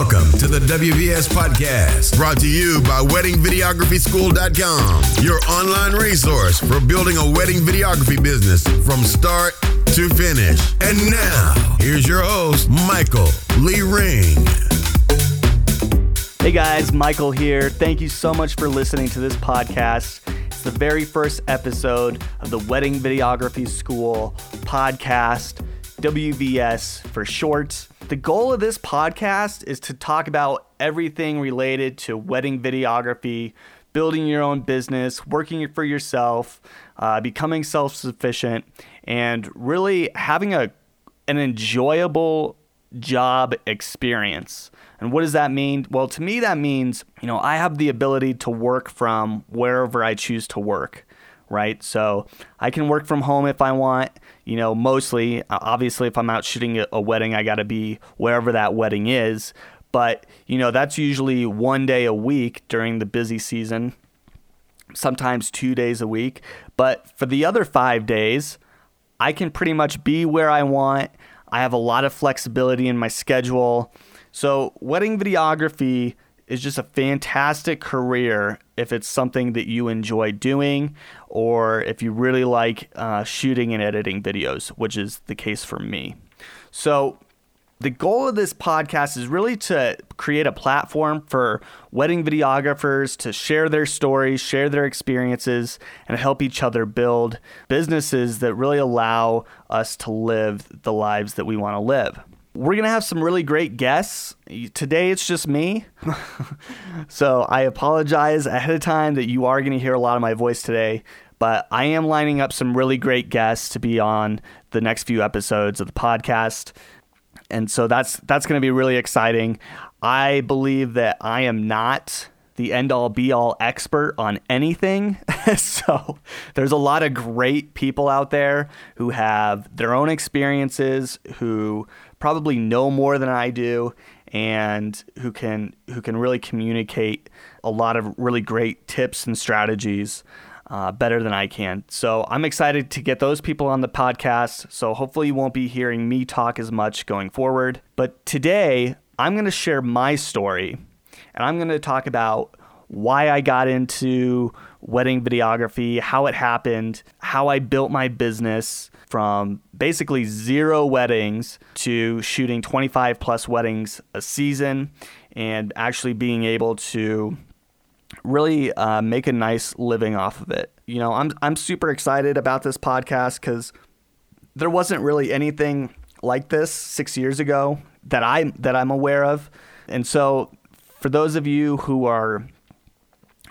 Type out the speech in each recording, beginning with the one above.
Welcome to the WVS Podcast, brought to you by WeddingVideographySchool.com, your online resource for building a wedding videography business from start to finish. And now, here's your host, Michael Lee Ring. Hey guys, Michael here. Thank you so much for listening to this podcast. It's the very first episode of the Wedding Videography School podcast, WVS for short. The goal of this podcast is to talk about everything related to wedding videography, building your own business, working for yourself, uh, becoming self sufficient, and really having a, an enjoyable job experience. And what does that mean? Well, to me, that means, you know, I have the ability to work from wherever I choose to work right? So I can work from home if I want. You know, mostly, obviously, if I'm out shooting a wedding, I got to be wherever that wedding is. But, you know, that's usually one day a week during the busy season, sometimes two days a week. But for the other five days, I can pretty much be where I want. I have a lot of flexibility in my schedule. So, wedding videography is just a fantastic career if it's something that you enjoy doing or if you really like uh, shooting and editing videos, which is the case for me. So, the goal of this podcast is really to create a platform for wedding videographers to share their stories, share their experiences, and help each other build businesses that really allow us to live the lives that we want to live. We're going to have some really great guests. Today it's just me. so I apologize ahead of time that you are going to hear a lot of my voice today, but I am lining up some really great guests to be on the next few episodes of the podcast. And so that's that's going to be really exciting. I believe that I am not the end all be all expert on anything. so there's a lot of great people out there who have their own experiences, who probably know more than I do and who can who can really communicate a lot of really great tips and strategies uh, better than I can. So I'm excited to get those people on the podcast. So hopefully you won't be hearing me talk as much going forward. But today I'm going to share my story and I'm going to talk about why I got into wedding videography, how it happened, how I built my business from basically zero weddings to shooting 25 plus weddings a season and actually being able to really uh, make a nice living off of it. You know, I'm I'm super excited about this podcast because there wasn't really anything like this six years ago that I that I'm aware of, and so for those of you who are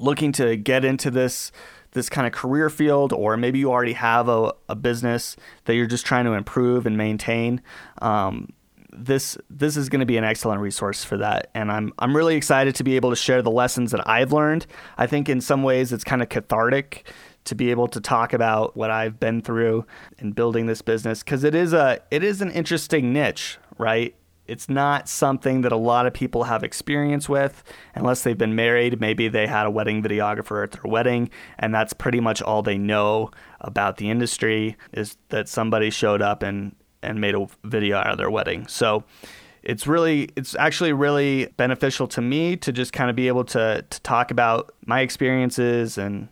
looking to get into this this kind of career field, or maybe you already have a, a business that you're just trying to improve and maintain, um, this this is going to be an excellent resource for that. And I'm I'm really excited to be able to share the lessons that I've learned. I think in some ways it's kind of cathartic to be able to talk about what I've been through in building this business because it is a it is an interesting niche, right? It's not something that a lot of people have experience with unless they've been married. Maybe they had a wedding videographer at their wedding, and that's pretty much all they know about the industry is that somebody showed up and, and made a video out of their wedding. So it's really it's actually really beneficial to me to just kind of be able to to talk about my experiences and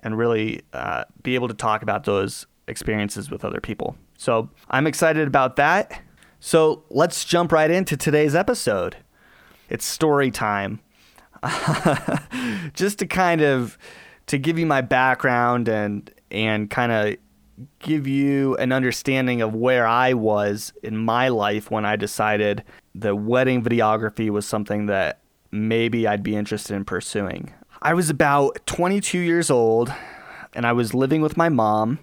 and really uh, be able to talk about those experiences with other people. So I'm excited about that. So let's jump right into today's episode. It's story time. Just to kind of to give you my background and and kind of give you an understanding of where I was in my life when I decided that wedding videography was something that maybe I'd be interested in pursuing. I was about 22 years old and I was living with my mom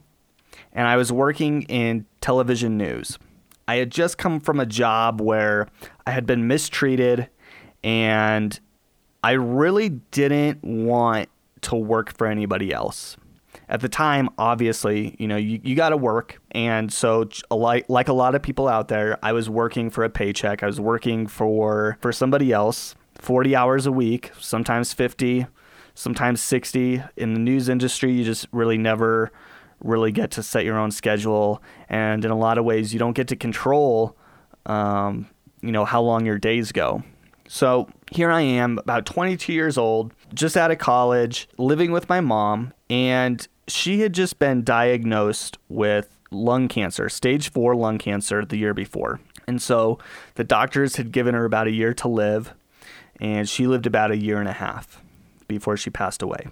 and I was working in television news. I had just come from a job where I had been mistreated and I really didn't want to work for anybody else. At the time, obviously, you know, you, you got to work. And so, like, like a lot of people out there, I was working for a paycheck. I was working for, for somebody else 40 hours a week, sometimes 50, sometimes 60. In the news industry, you just really never really get to set your own schedule, and in a lot of ways, you don't get to control, um, you know, how long your days go. So here I am, about 22 years old, just out of college, living with my mom, and she had just been diagnosed with lung cancer, stage four lung cancer, the year before. And so the doctors had given her about a year to live, and she lived about a year and a half before she passed away.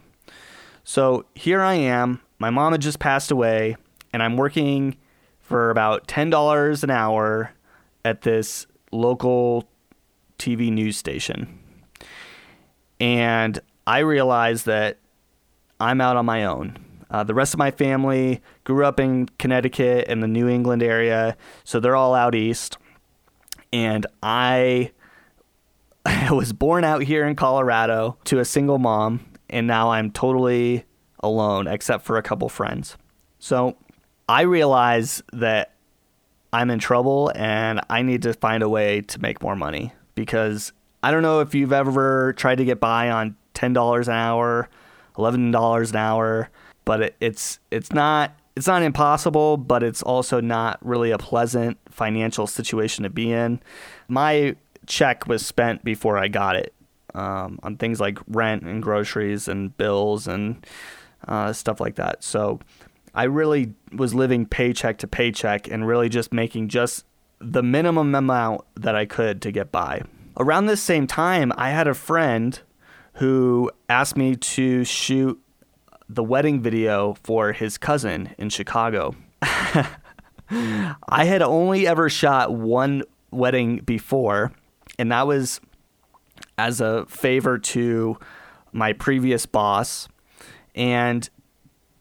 So here I am. My mom had just passed away, and I'm working for about $10 an hour at this local TV news station. And I realized that I'm out on my own. Uh, the rest of my family grew up in Connecticut and the New England area, so they're all out east. And I was born out here in Colorado to a single mom, and now I'm totally alone except for a couple friends. So I realize that I'm in trouble and I need to find a way to make more money because I don't know if you've ever tried to get by on $10 an hour, $11 an hour, but it, it's it's not it's not impossible, but it's also not really a pleasant financial situation to be in. My check was spent before I got it um, on things like rent and groceries and bills and uh, stuff like that. So I really was living paycheck to paycheck and really just making just the minimum amount that I could to get by. Around this same time, I had a friend who asked me to shoot the wedding video for his cousin in Chicago. I had only ever shot one wedding before, and that was as a favor to my previous boss. And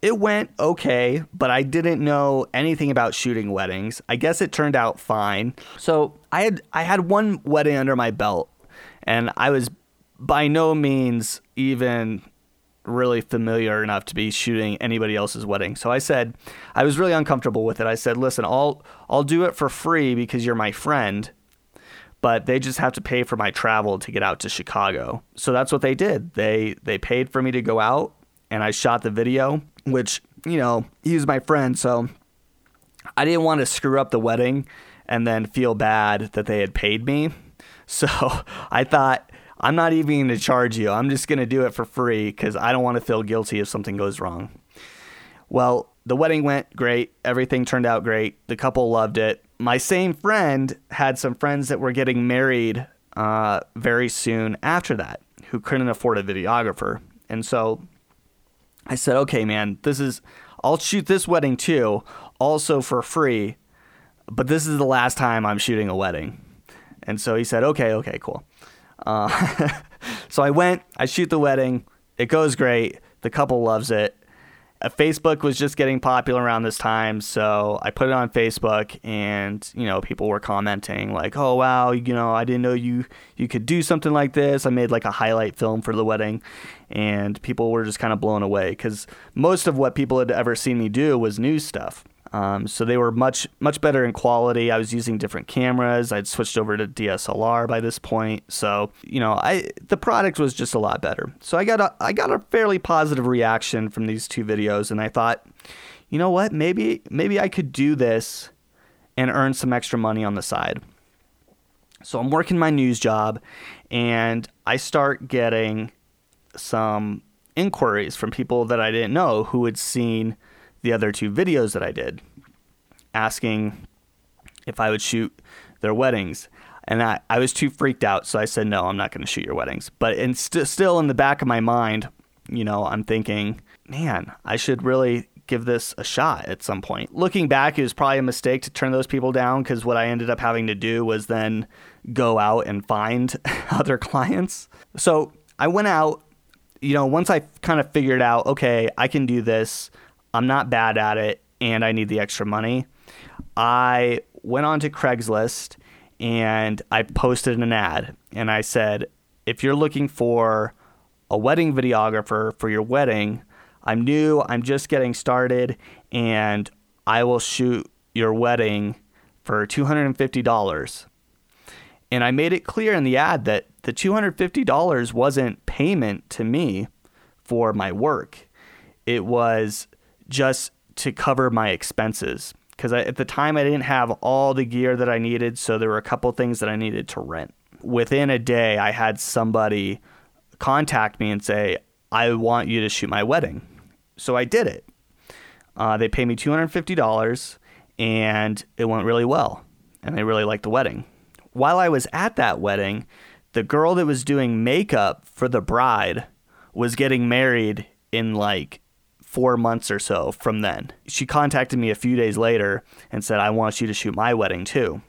it went okay, but I didn't know anything about shooting weddings. I guess it turned out fine. So I had I had one wedding under my belt, and I was by no means even really familiar enough to be shooting anybody else's wedding. So I said I was really uncomfortable with it. I said, "Listen, I'll I'll do it for free because you're my friend." But they just have to pay for my travel to get out to Chicago. So that's what they did. They they paid for me to go out and I shot the video, which, you know, he was my friend, so I didn't want to screw up the wedding and then feel bad that they had paid me. So I thought I'm not even going to charge you. I'm just going to do it for free because I don't want to feel guilty if something goes wrong. Well, the wedding went great. Everything turned out great. The couple loved it. My same friend had some friends that were getting married uh, very soon after that who couldn't afford a videographer. And so I said, okay, man, this is, I'll shoot this wedding too, also for free, but this is the last time I'm shooting a wedding. And so he said, okay, okay, cool. Uh, so I went, I shoot the wedding. It goes great. The couple loves it. Uh, Facebook was just getting popular around this time, so I put it on Facebook, and you know, people were commenting like, "Oh wow, you know, I didn't know you you could do something like this." I made like a highlight film for the wedding, and people were just kind of blown away because most of what people had ever seen me do was news stuff. Um, so they were much much better in quality. I was using different cameras. I'd switched over to DSLR by this point. So you know, I the product was just a lot better. So I got a I got a fairly positive reaction from these two videos, and I thought, you know what, maybe maybe I could do this and earn some extra money on the side. So I'm working my news job, and I start getting some inquiries from people that I didn't know who had seen the other two videos that I did, asking if I would shoot their weddings. And I, I was too freaked out, so I said, no, I'm not going to shoot your weddings. But in st- still in the back of my mind, you know, I'm thinking, man, I should really give this a shot at some point. Looking back, it was probably a mistake to turn those people down because what I ended up having to do was then go out and find other clients. So I went out, you know, once I kind of figured out, okay, I can do this. I'm not bad at it and I need the extra money. I went on to Craigslist and I posted an ad and I said, if you're looking for a wedding videographer for your wedding, I'm new, I'm just getting started, and I will shoot your wedding for $250. And I made it clear in the ad that the $250 wasn't payment to me for my work. It was just to cover my expenses because at the time I didn't have all the gear that I needed, so there were a couple things that I needed to rent. within a day, I had somebody contact me and say, I want you to shoot my wedding. So I did it. Uh, they paid me $250 and it went really well. And they really liked the wedding. While I was at that wedding, the girl that was doing makeup for the bride was getting married in like four months or so from then. She contacted me a few days later and said, I want you to shoot my wedding too.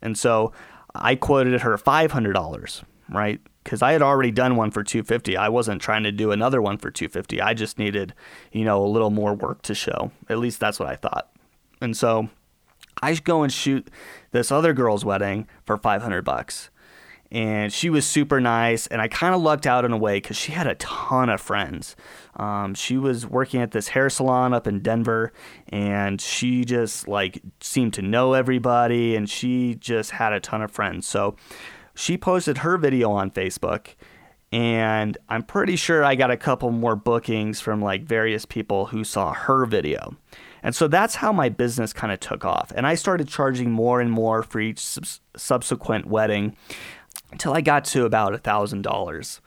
And so I quoted her $500, right? Because I had already done one for 250. I wasn't trying to do another one for 250. I just needed, you know, a little more work to show. At least that's what I thought. And so I go and shoot this other girl's wedding for 500 bucks and she was super nice and i kind of lucked out in a way because she had a ton of friends. Um, she was working at this hair salon up in denver and she just like seemed to know everybody and she just had a ton of friends. So she posted her video on facebook and i'm pretty sure i got a couple more bookings from like various people who saw her video. And so that's how my business kind of took off. And I started charging more and more for each subsequent wedding until I got to about a thousand dollars.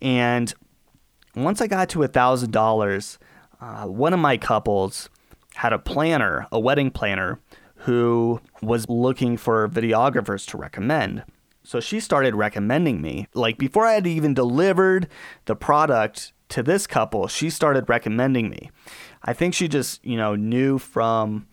And once I got to a thousand dollars, uh, one of my couples had a planner, a wedding planner, who was looking for videographers to recommend. So she started recommending me. Like before I had even delivered the product to this couple, she started recommending me. I think she just, you know, knew from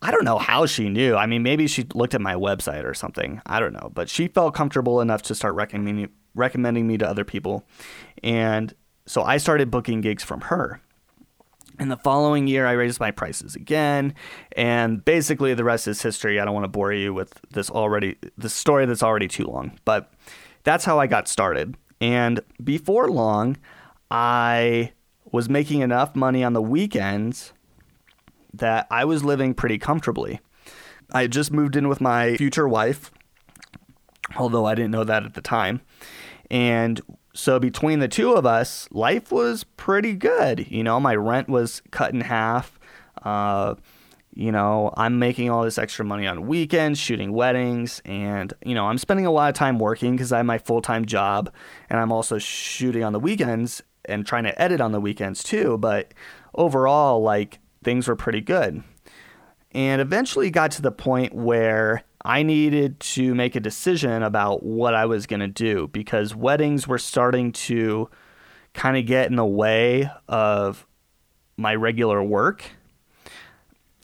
I don't know how she knew. I mean, maybe she looked at my website or something. I don't know, but she felt comfortable enough to start recommending recommending me to other people. And so I started booking gigs from her. In the following year, I raised my prices again, and basically the rest is history. I don't want to bore you with this already, the story that's already too long, but that's how I got started. And before long, I was making enough money on the weekends that I was living pretty comfortably. I had just moved in with my future wife, although I didn't know that at the time. And so between the two of us, life was pretty good. You know, my rent was cut in half. Uh, you know, I'm making all this extra money on weekends, shooting weddings, and, you know, I'm spending a lot of time working because I have my full time job and I'm also shooting on the weekends and trying to edit on the weekends too. But overall, like, things were pretty good. And eventually got to the point where I needed to make a decision about what I was going to do because weddings were starting to kind of get in the way of my regular work.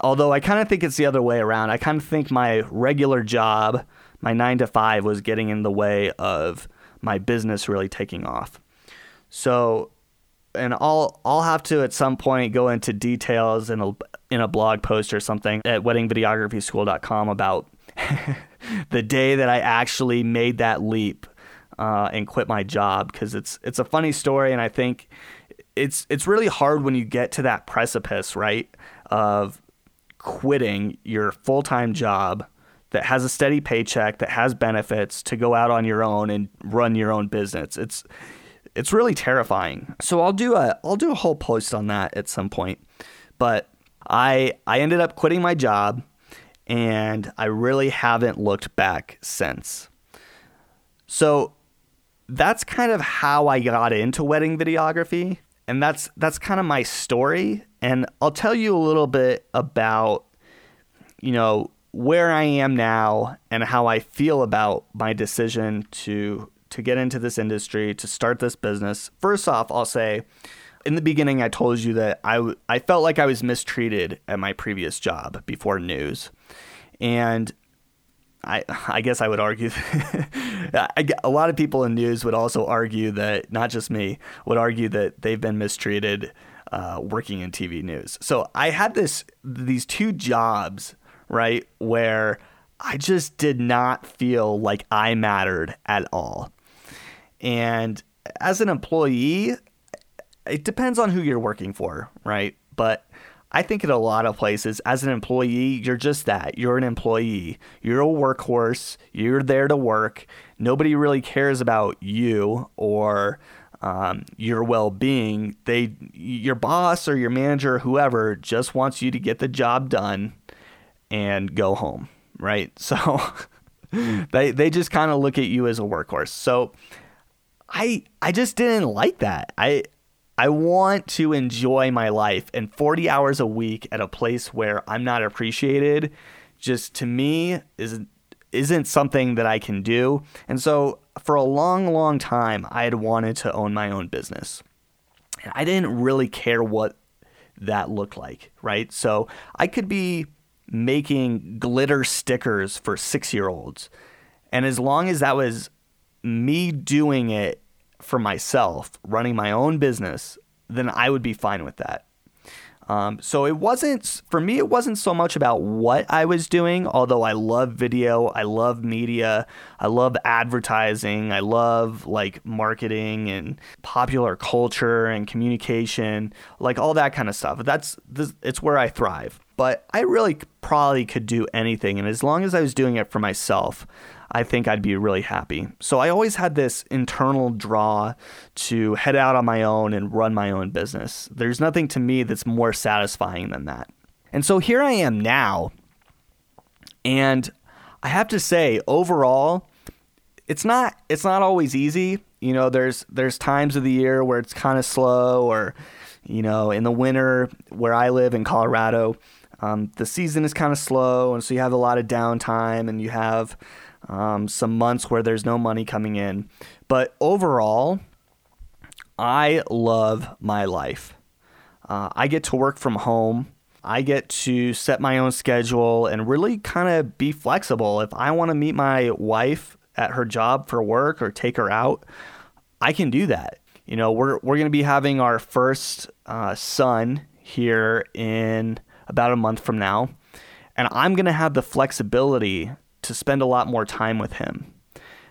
Although I kind of think it's the other way around. I kind of think my regular job, my nine to five, was getting in the way of my business really taking off. So and I'll I'll have to at some point go into details in a in a blog post or something at weddingvideographyschool.com about the day that I actually made that leap uh, and quit my job because it's it's a funny story and I think it's it's really hard when you get to that precipice right of quitting your full time job that has a steady paycheck that has benefits to go out on your own and run your own business. It's it's really terrifying. So I'll do a I'll do a whole post on that at some point. But I I ended up quitting my job and I really haven't looked back since. So that's kind of how I got into wedding videography and that's that's kind of my story and I'll tell you a little bit about you know where I am now and how I feel about my decision to to get into this industry, to start this business, first off, I'll say in the beginning, I told you that I, I felt like I was mistreated at my previous job before news. And I, I guess I would argue, a lot of people in news would also argue that, not just me, would argue that they've been mistreated uh, working in TV news. So I had this, these two jobs, right, where I just did not feel like I mattered at all. And as an employee, it depends on who you're working for, right? But I think in a lot of places, as an employee, you're just that. You're an employee. You're a workhorse. You're there to work. Nobody really cares about you or um, your well-being. They, your boss or your manager, whoever, just wants you to get the job done and go home, right? So they they just kind of look at you as a workhorse. So I I just didn't like that. I I want to enjoy my life and 40 hours a week at a place where I'm not appreciated just to me is isn't something that I can do. And so for a long long time I had wanted to own my own business. And I didn't really care what that looked like, right? So I could be making glitter stickers for 6-year-olds. And as long as that was me doing it for myself, running my own business, then I would be fine with that. Um, so it wasn't, for me, it wasn't so much about what I was doing, although I love video, I love media, I love advertising, I love like marketing and popular culture and communication, like all that kind of stuff. That's, it's where I thrive. But I really probably could do anything. And as long as I was doing it for myself, I think I'd be really happy. So I always had this internal draw to head out on my own and run my own business. There's nothing to me that's more satisfying than that. And so here I am now. And I have to say overall it's not it's not always easy. You know, there's there's times of the year where it's kind of slow or you know, in the winter where I live in Colorado, um, the season is kind of slow, and so you have a lot of downtime, and you have um, some months where there's no money coming in. But overall, I love my life. Uh, I get to work from home. I get to set my own schedule and really kind of be flexible. If I want to meet my wife at her job for work or take her out, I can do that. You know, we're, we're going to be having our first uh, son here in about a month from now. And I'm going to have the flexibility to spend a lot more time with him.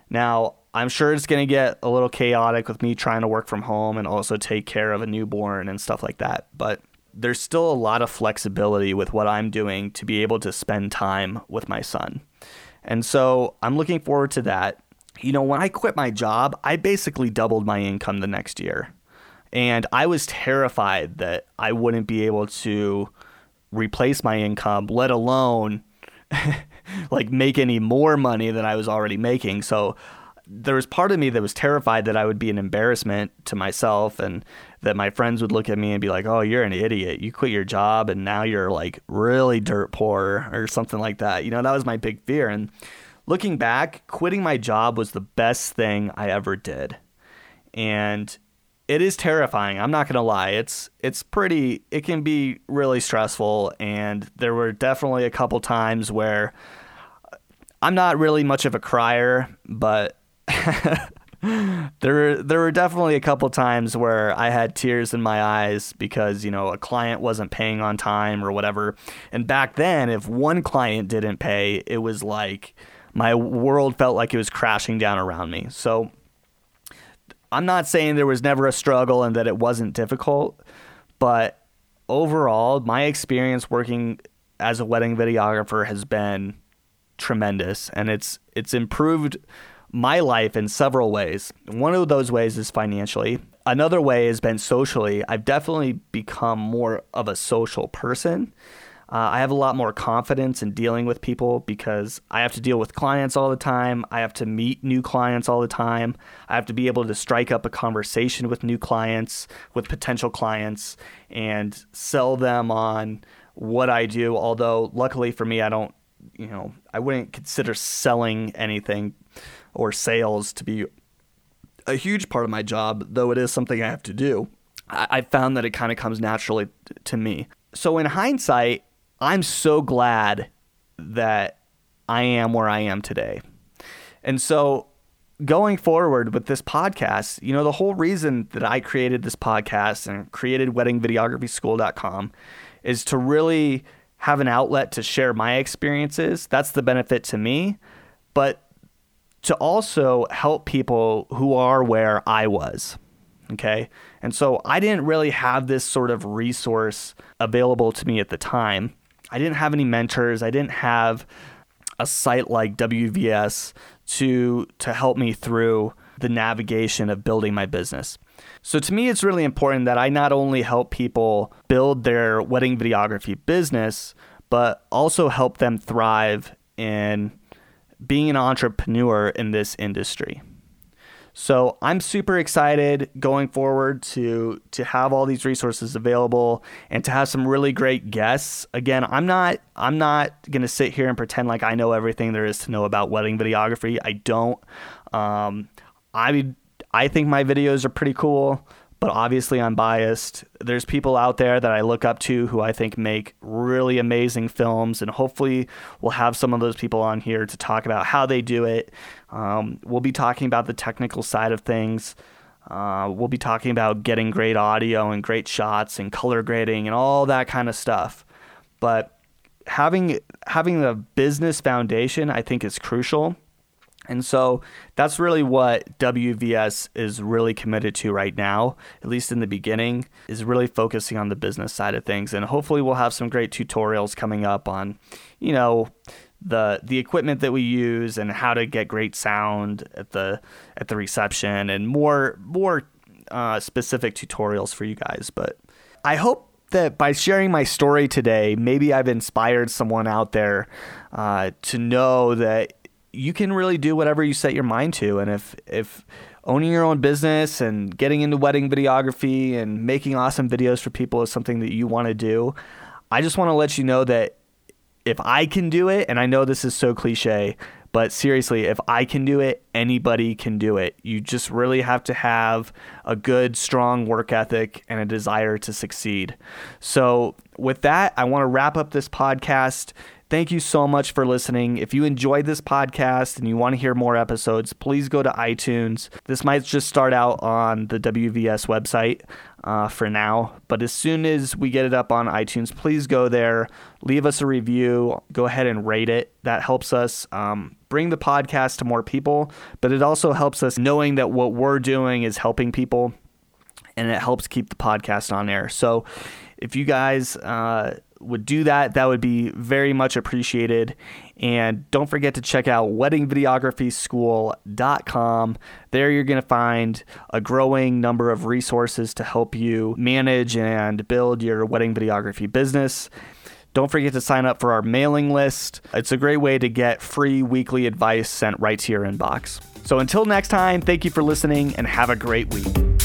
Now, I'm sure it's going to get a little chaotic with me trying to work from home and also take care of a newborn and stuff like that. But there's still a lot of flexibility with what I'm doing to be able to spend time with my son. And so I'm looking forward to that. You know, when I quit my job, I basically doubled my income the next year. And I was terrified that I wouldn't be able to replace my income, let alone like make any more money than I was already making. So there was part of me that was terrified that I would be an embarrassment to myself and that my friends would look at me and be like, "Oh, you're an idiot. You quit your job and now you're like really dirt poor or something like that." You know, that was my big fear and looking back, quitting my job was the best thing I ever did. And it is terrifying. I'm not gonna lie. It's it's pretty. It can be really stressful, and there were definitely a couple times where uh, I'm not really much of a crier, but there there were definitely a couple times where I had tears in my eyes because you know a client wasn't paying on time or whatever. And back then, if one client didn't pay, it was like my world felt like it was crashing down around me. So I'm not saying there was never a struggle and that it wasn't difficult, but overall, my experience working as a wedding videographer has been tremendous and it's it's improved my life in several ways. One of those ways is financially. Another way has been socially. I've definitely become more of a social person. Uh, I have a lot more confidence in dealing with people because I have to deal with clients all the time. I have to meet new clients all the time. I have to be able to strike up a conversation with new clients, with potential clients, and sell them on what I do. Although, luckily for me, I don't, you know, I wouldn't consider selling anything or sales to be a huge part of my job, though it is something I have to do. I, I found that it kind of comes naturally to me. So, in hindsight, I'm so glad that I am where I am today. And so going forward with this podcast, you know, the whole reason that I created this podcast and created weddingvideographyschool.com is to really have an outlet to share my experiences. That's the benefit to me, but to also help people who are where I was. Okay. And so I didn't really have this sort of resource available to me at the time. I didn't have any mentors. I didn't have a site like WVS to to help me through the navigation of building my business. So to me it's really important that I not only help people build their wedding videography business, but also help them thrive in being an entrepreneur in this industry. So I'm super excited going forward to to have all these resources available and to have some really great guests. Again, I'm not I'm not gonna sit here and pretend like I know everything there is to know about wedding videography. I don't. Um, I I think my videos are pretty cool but obviously I'm biased. There's people out there that I look up to who I think make really amazing films, and hopefully we'll have some of those people on here to talk about how they do it. Um, we'll be talking about the technical side of things. Uh, we'll be talking about getting great audio and great shots and color grading and all that kind of stuff. But having having the business foundation, I think, is crucial and so that's really what WVS is really committed to right now, at least in the beginning, is really focusing on the business side of things. And hopefully we'll have some great tutorials coming up on, you know, the the equipment that we use and how to get great sound at the at the reception and more more uh, specific tutorials for you guys. But I hope that by sharing my story today, maybe I've inspired someone out there uh, to know that you can really do whatever you set your mind to. And if if owning your own business and getting into wedding videography and making awesome videos for people is something that you want to do, I just want to let you know that if I can do it, and I know this is so cliche, but seriously, if I can do it, anybody can do it. You just really have to have a good, strong work ethic and a desire to succeed. So, with that, I want to wrap up this podcast. Thank you so much for listening. If you enjoyed this podcast and you want to hear more episodes, please go to iTunes. This might just start out on the WVS website uh, for now, but as soon as we get it up on iTunes, please go there, leave us a review, go ahead and rate it. That helps us um, bring the podcast to more people, but it also helps us knowing that what we're doing is helping people and it helps keep the podcast on air. So if you guys, uh, would do that, that would be very much appreciated. And don't forget to check out weddingvideographyschool.com. There you're going to find a growing number of resources to help you manage and build your wedding videography business. Don't forget to sign up for our mailing list. It's a great way to get free weekly advice sent right to your inbox. So until next time, thank you for listening and have a great week.